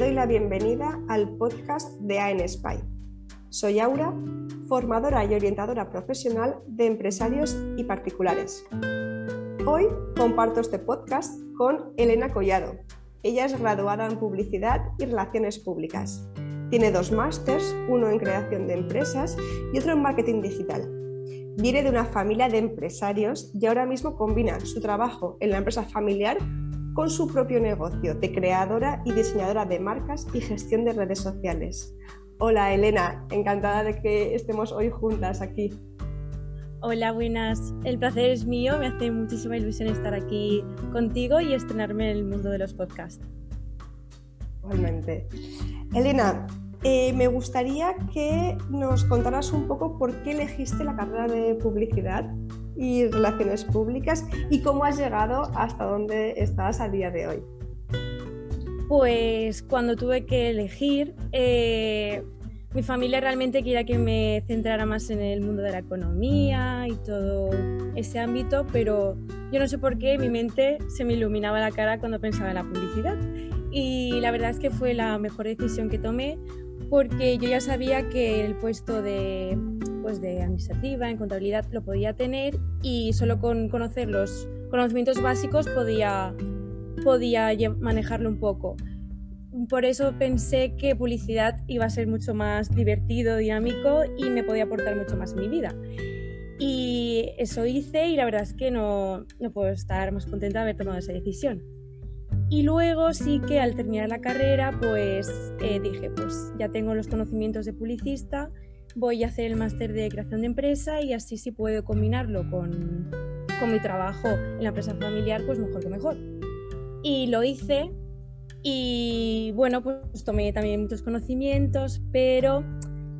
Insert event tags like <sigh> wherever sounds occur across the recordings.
doy la bienvenida al podcast de AN Spy. Soy Aura, formadora y orientadora profesional de empresarios y particulares. Hoy comparto este podcast con Elena Collado. Ella es graduada en Publicidad y Relaciones Públicas. Tiene dos másters, uno en creación de empresas y otro en marketing digital. Viene de una familia de empresarios y ahora mismo combina su trabajo en la empresa familiar con su propio negocio de creadora y diseñadora de marcas y gestión de redes sociales. Hola Elena, encantada de que estemos hoy juntas aquí. Hola, buenas. El placer es mío, me hace muchísima ilusión estar aquí contigo y estrenarme en el mundo de los podcasts. Igualmente. Elena, eh, me gustaría que nos contaras un poco por qué elegiste la carrera de publicidad y relaciones públicas y cómo has llegado hasta donde estás a día de hoy. Pues cuando tuve que elegir, eh, mi familia realmente quería que me centrara más en el mundo de la economía y todo ese ámbito, pero yo no sé por qué mi mente se me iluminaba la cara cuando pensaba en la publicidad. Y la verdad es que fue la mejor decisión que tomé porque yo ya sabía que el puesto de, pues de administrativa, en contabilidad, lo podía tener y solo con conocer los conocimientos básicos podía, podía manejarlo un poco. Por eso pensé que publicidad iba a ser mucho más divertido, dinámico y me podía aportar mucho más en mi vida. Y eso hice y la verdad es que no, no puedo estar más contenta de haber tomado esa decisión. Y luego sí que al terminar la carrera, pues eh, dije, pues ya tengo los conocimientos de publicista, voy a hacer el máster de creación de empresa y así si puedo combinarlo con, con mi trabajo en la empresa familiar, pues mejor que mejor. Y lo hice y bueno, pues tomé también muchos conocimientos, pero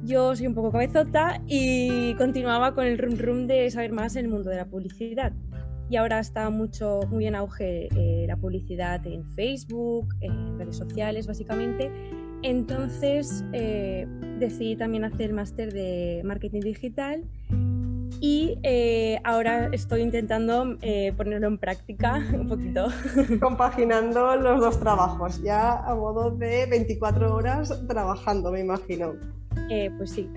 yo soy un poco cabezota y continuaba con el rum rum de saber más en el mundo de la publicidad y ahora está mucho, muy en auge eh, la publicidad en Facebook, en redes sociales básicamente. Entonces eh, decidí también hacer el máster de marketing digital y eh, ahora estoy intentando ponerlo en práctica <laughs> un poquito. Compaginando los dos trabajos, ya a modo de 24 horas trabajando, me imagino. pues sí.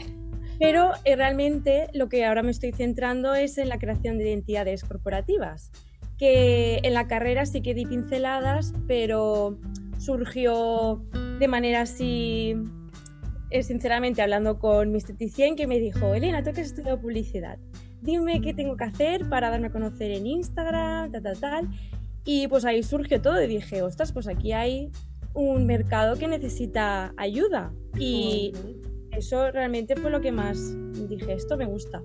Pero eh, realmente lo que ahora me estoy centrando es en la creación de identidades corporativas, que en la carrera sí que di pinceladas, pero surgió de manera así, eh, sinceramente hablando con mi esteticien, que me dijo, Elena, tú que has estudiado publicidad, dime qué tengo que hacer para darme a conocer en Instagram, tal, tal, tal. Y pues ahí surgió todo y dije, ostras, pues aquí hay un mercado que necesita ayuda. Y eso realmente fue lo que más dije, esto me gusta.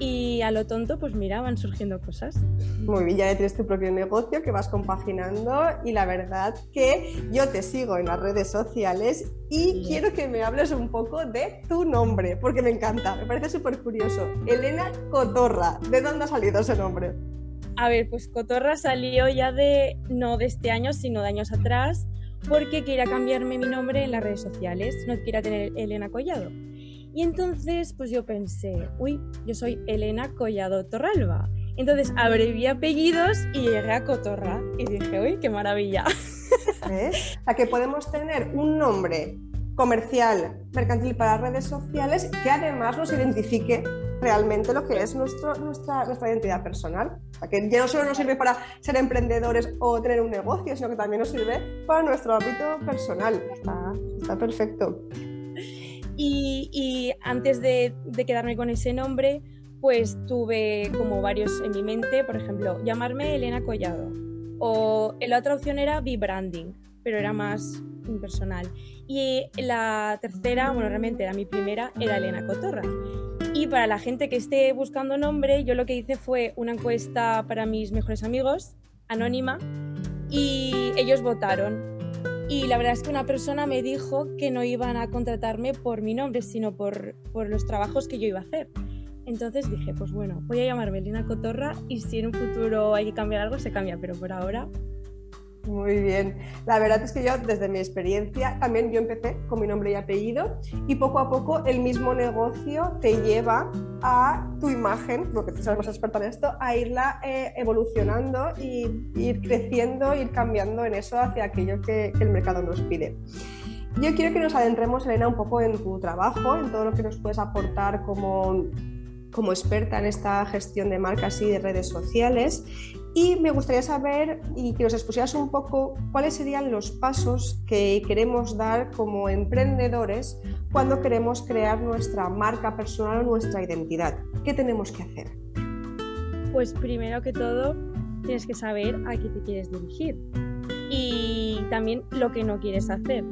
Y a lo tonto, pues mira, van surgiendo cosas. Muy bien, ya tienes tu propio negocio que vas compaginando y la verdad que yo te sigo en las redes sociales y quiero que me hables un poco de tu nombre, porque me encanta, me parece súper curioso. Elena Cotorra, ¿de dónde ha salido ese nombre? A ver, pues Cotorra salió ya de, no de este año, sino de años atrás, porque quería cambiarme mi nombre en las redes sociales, no quería tener Elena Collado. Y entonces, pues yo pensé, uy, yo soy Elena Collado Torralba. Entonces abrevié apellidos y llegué a Cotorra. Y dije, uy, qué maravilla. <laughs> ¿Ves? A que podemos tener un nombre comercial, mercantil para redes sociales que además nos identifique realmente lo que es nuestra, nuestra identidad personal. que ya no solo nos sirve para ser emprendedores o tener un negocio, sino que también nos sirve para nuestro ámbito personal. Está, perfecto. Y, antes de, quedarme con ese nombre, pues tuve como varios en mi mente, por ejemplo, llamarme Elena Collado. O la otra opción era B-Branding, pero era más impersonal. Y la tercera, bueno, realmente era mi primera, era Elena Cotorra. Y para la gente que esté buscando nombre, yo lo que hice fue una encuesta para mis mejores amigos, anónima, y ellos votaron. Y la verdad es que una persona me dijo que no iban a contratarme por mi nombre, sino por, por los trabajos que yo iba a hacer. Entonces dije, pues bueno, voy a llamarme Lina Cotorra y si en un futuro hay que cambiar algo, se cambia, pero por ahora Muy bien. La verdad es que yo, desde mi experiencia, también yo empecé con mi nombre y apellido y poco a poco el mismo negocio te lleva a tu imagen, porque tú sabes experta en esto, a irla eh, evolucionando y ir creciendo, ir cambiando en eso hacia aquello que, que el mercado nos pide. Yo quiero que nos adentremos, Elena, un poco en tu trabajo, en todo lo que nos puedes aportar como como experta en esta gestión de marcas y de redes sociales y me gustaría saber y que nos expusieras un poco cuáles serían los pasos que queremos dar como emprendedores cuando queremos crear nuestra marca personal o nuestra identidad. ¿Qué tenemos que hacer? Pues primero que todo tienes que saber a qué te quieres dirigir y también lo que no quieres hacer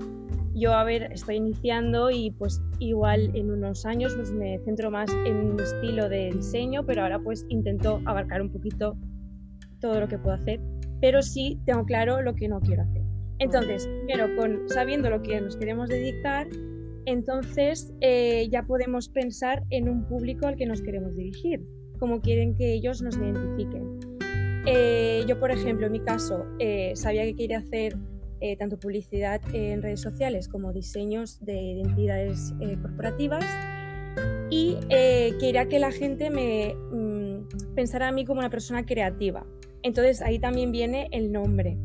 yo, a ver, estoy iniciando y pues igual en unos años pues me centro más en un estilo de diseño, pero ahora pues intento abarcar un poquito todo lo que puedo hacer, pero sí tengo claro lo que no quiero hacer. Entonces, primero, con, sabiendo lo que nos queremos dedicar, entonces eh, ya podemos pensar en un público al que nos queremos dirigir, cómo quieren que ellos nos identifiquen. Eh, yo, por ejemplo, en mi caso, eh, sabía que quería hacer tanto publicidad en redes sociales como diseños de identidades corporativas y quería que la gente me mm, pensara a mí como una persona creativa. Entonces ahí también viene el nombre,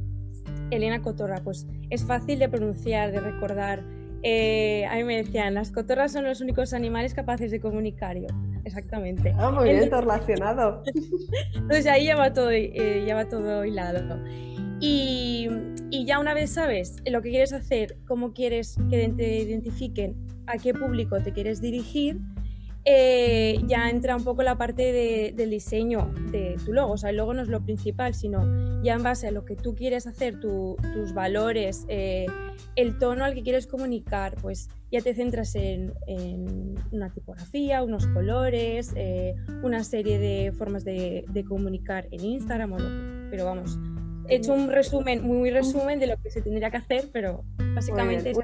Elena Cotorra, pues es fácil de pronunciar, de recordar. a mí me decían, las cotorras son los únicos animales capaces de comunicar. Yo, exactamente. Ah, muy bien, relacionado. <laughs> Entonces ahí ya va todo, ya va todo hilado. Y, ya una vez sabes lo que quieres hacer, cómo quieres que te identifiquen, a qué público te quieres dirigir, eh, ya entra un poco la parte del diseño de tu logo. O sea, el logo no es lo principal, sino ya en base a lo que tú quieres hacer, tus valores, eh, el tono al que quieres comunicar, pues ya te centras en, una tipografía, unos colores, eh, una serie de formas de, comunicar en Instagram o Pero vamos, he hecho un resumen, muy resumen de lo que se tendría que hacer, pero básicamente... Es...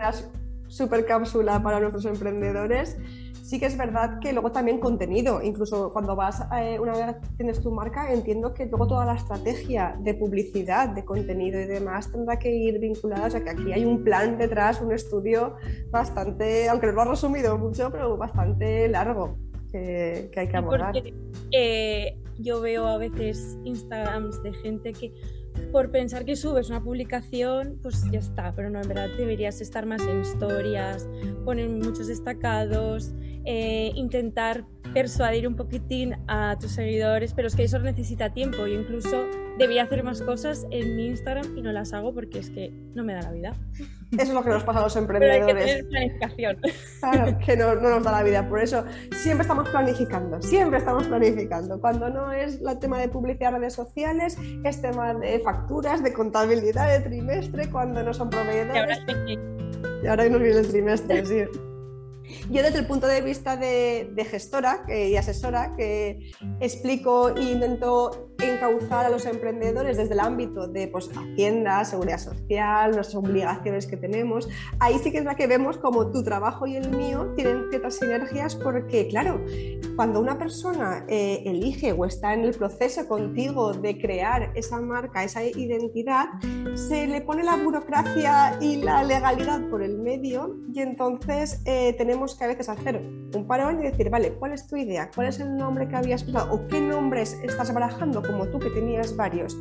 Super cápsula para nuestros emprendedores. Sí que es verdad que luego también contenido, incluso cuando vas, eh, una vez tienes tu marca, entiendo que luego toda la estrategia de publicidad, de contenido y demás tendrá que ir vinculada, o sea que aquí hay un plan detrás, un estudio bastante, aunque lo has resumido mucho, pero bastante largo que, hay que abordar. Eh, yo veo a veces Instagrams de gente que por pensar que subes una publicación, pues ya está, pero no, en verdad deberías estar más en historias, poner muchos destacados, eh, intentar persuadir un poquitín a tus seguidores, pero es que eso necesita tiempo. Yo incluso debía hacer más cosas en mi Instagram y no las hago porque es que no me da la vida. Eso es lo que nos pasa a los emprendedores. Pero hay que tener planificación. Claro, que no, no, nos da la vida. Por eso siempre estamos planificando, siempre estamos planificando. Cuando no es el tema de publicidad en redes sociales, es tema de facturas, de contabilidad de trimestre, cuando no son proveedores. Y ahora, y ahora nos viene el trimestre, sí. Yo desde el punto de vista de, gestora y asesora, que explico e intento encauzar a los emprendedores desde el ámbito de pues, Hacienda, Seguridad Social, nuestras obligaciones que tenemos, ahí sí que es la que vemos como tu trabajo y el mío tienen ciertas sinergias porque, claro, cuando una persona eh, elige o está en el proceso contigo de crear esa marca, esa identidad, se le pone la burocracia y la legalidad por el medio y entonces eh, tenemos que a veces hacer un parón y decir, vale, ¿cuál es tu idea? ¿Cuál es el nombre que habías pensado? ¿O qué nombres estás barajando como tú que tenías varios?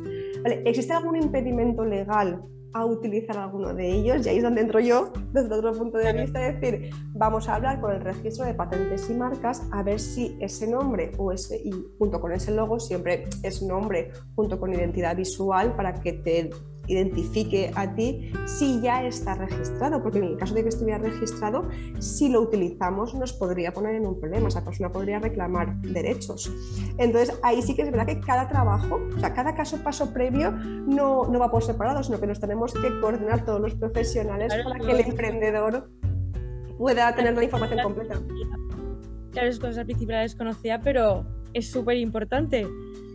¿Existe algún impedimento legal a utilizar alguno de ellos. Y ahí es donde entro yo desde otro punto de vista, es decir, vamos a hablar con el registro de patentes y marcas a ver si ese nombre o ese y junto con ese logo siempre es nombre junto con identidad visual para que te identifique a ti si ya está registrado, porque en el caso de que estuviera registrado, si lo utilizamos nos podría poner en un problema, esa persona podría reclamar derechos. Entonces ahí sí que es verdad que cada trabajo, o sea, cada caso paso previo no, no va por separado, sino que nos tenemos que coordinar todos los profesionales para que el emprendedor pueda tener la información completa. Claro, es cosa al principio la desconocía, pero es súper importante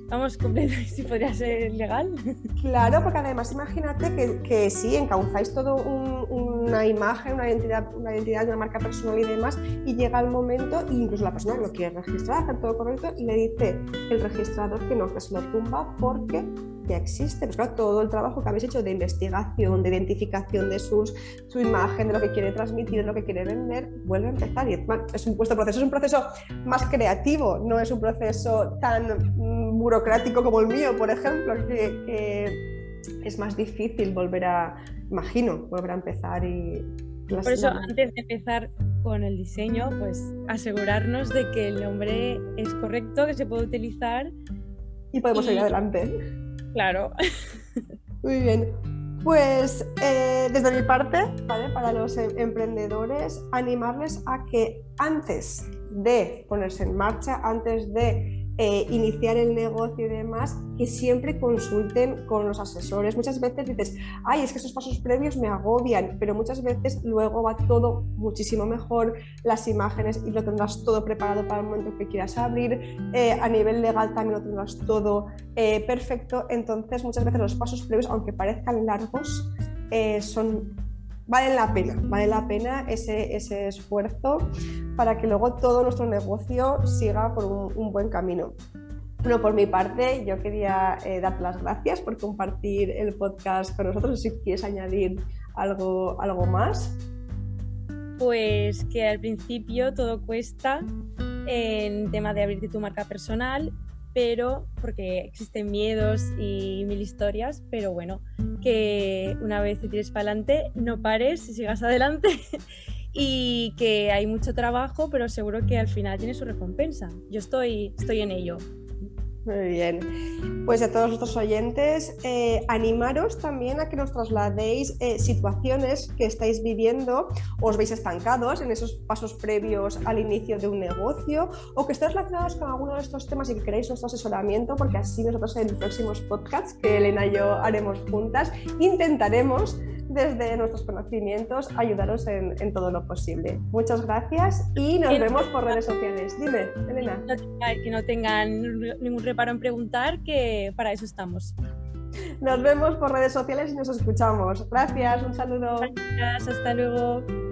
vamos, <laughs> si podría ser legal. Claro, porque además imagínate que, que sí, encauzáis todo una imagen, una identidad, una identidad, una marca personal y demás, y llega el momento, e incluso la persona lo quiere registrar, hacer todo correcto, y le dice el registrador que no, que se lo tumba porque ya existe. Pues claro, todo el trabajo que habéis hecho de investigación, de identificación de sus, su imagen, de lo que quiere transmitir, de lo que quiere vender, vuelve a empezar. Y es un, vuestro proceso es un proceso más creativo, no es un proceso tan mm, burocrático como el mío, por ejemplo, que, es más difícil volver a, imagino, volver a empezar y... Por eso, antes de empezar con el diseño, pues asegurarnos de que el nombre es correcto, que se puede utilizar. Y podemos seguir adelante. Claro. Muy bien. Pues eh, desde mi parte, para los em, emprendedores, animarles a que antes de ponerse en marcha, antes de eh, iniciar el negocio y demás, que siempre consulten con los asesores. Muchas veces dices, ay, es que esos pasos previos me agobian, pero muchas veces luego va todo muchísimo mejor, las imágenes y lo tendrás todo preparado para el momento que quieras abrir, eh, a nivel legal también lo tendrás todo eh, perfecto, entonces muchas veces los pasos previos, aunque parezcan largos, son vale la pena, vale la pena ese, esfuerzo para que luego todo nuestro negocio siga por un, buen camino. Bueno, por mi parte, yo quería eh, darte las gracias por compartir el podcast con nosotros. Si quieres añadir algo, algo más. Pues que al principio todo cuesta en tema de abrirte tu marca personal pero porque existen miedos y mil historias, pero bueno, que una vez te tires para adelante, no pares y sigas adelante <laughs> y que hay mucho trabajo, pero seguro que al final tiene su recompensa. Yo estoy, estoy en ello. Muy bien. Pues a todos nuestros oyentes, eh, animaros también a que nos trasladéis eh, situaciones que estáis viviendo os veis estancados en esos pasos previos al inicio de un negocio o que estéis relacionados con alguno de estos temas y que queréis nuestro asesoramiento, porque así nosotros en próximos podcasts que Elena y yo haremos juntas, intentaremos desde nuestros conocimientos ayudaros en, todo lo posible. Muchas gracias y nos vemos por redes sociales. Dime, Elena. Que no tengan ningún reparo en preguntar, que para eso estamos. Nos vemos por redes sociales y nos escuchamos. Gracias, un saludo. Gracias, hasta luego.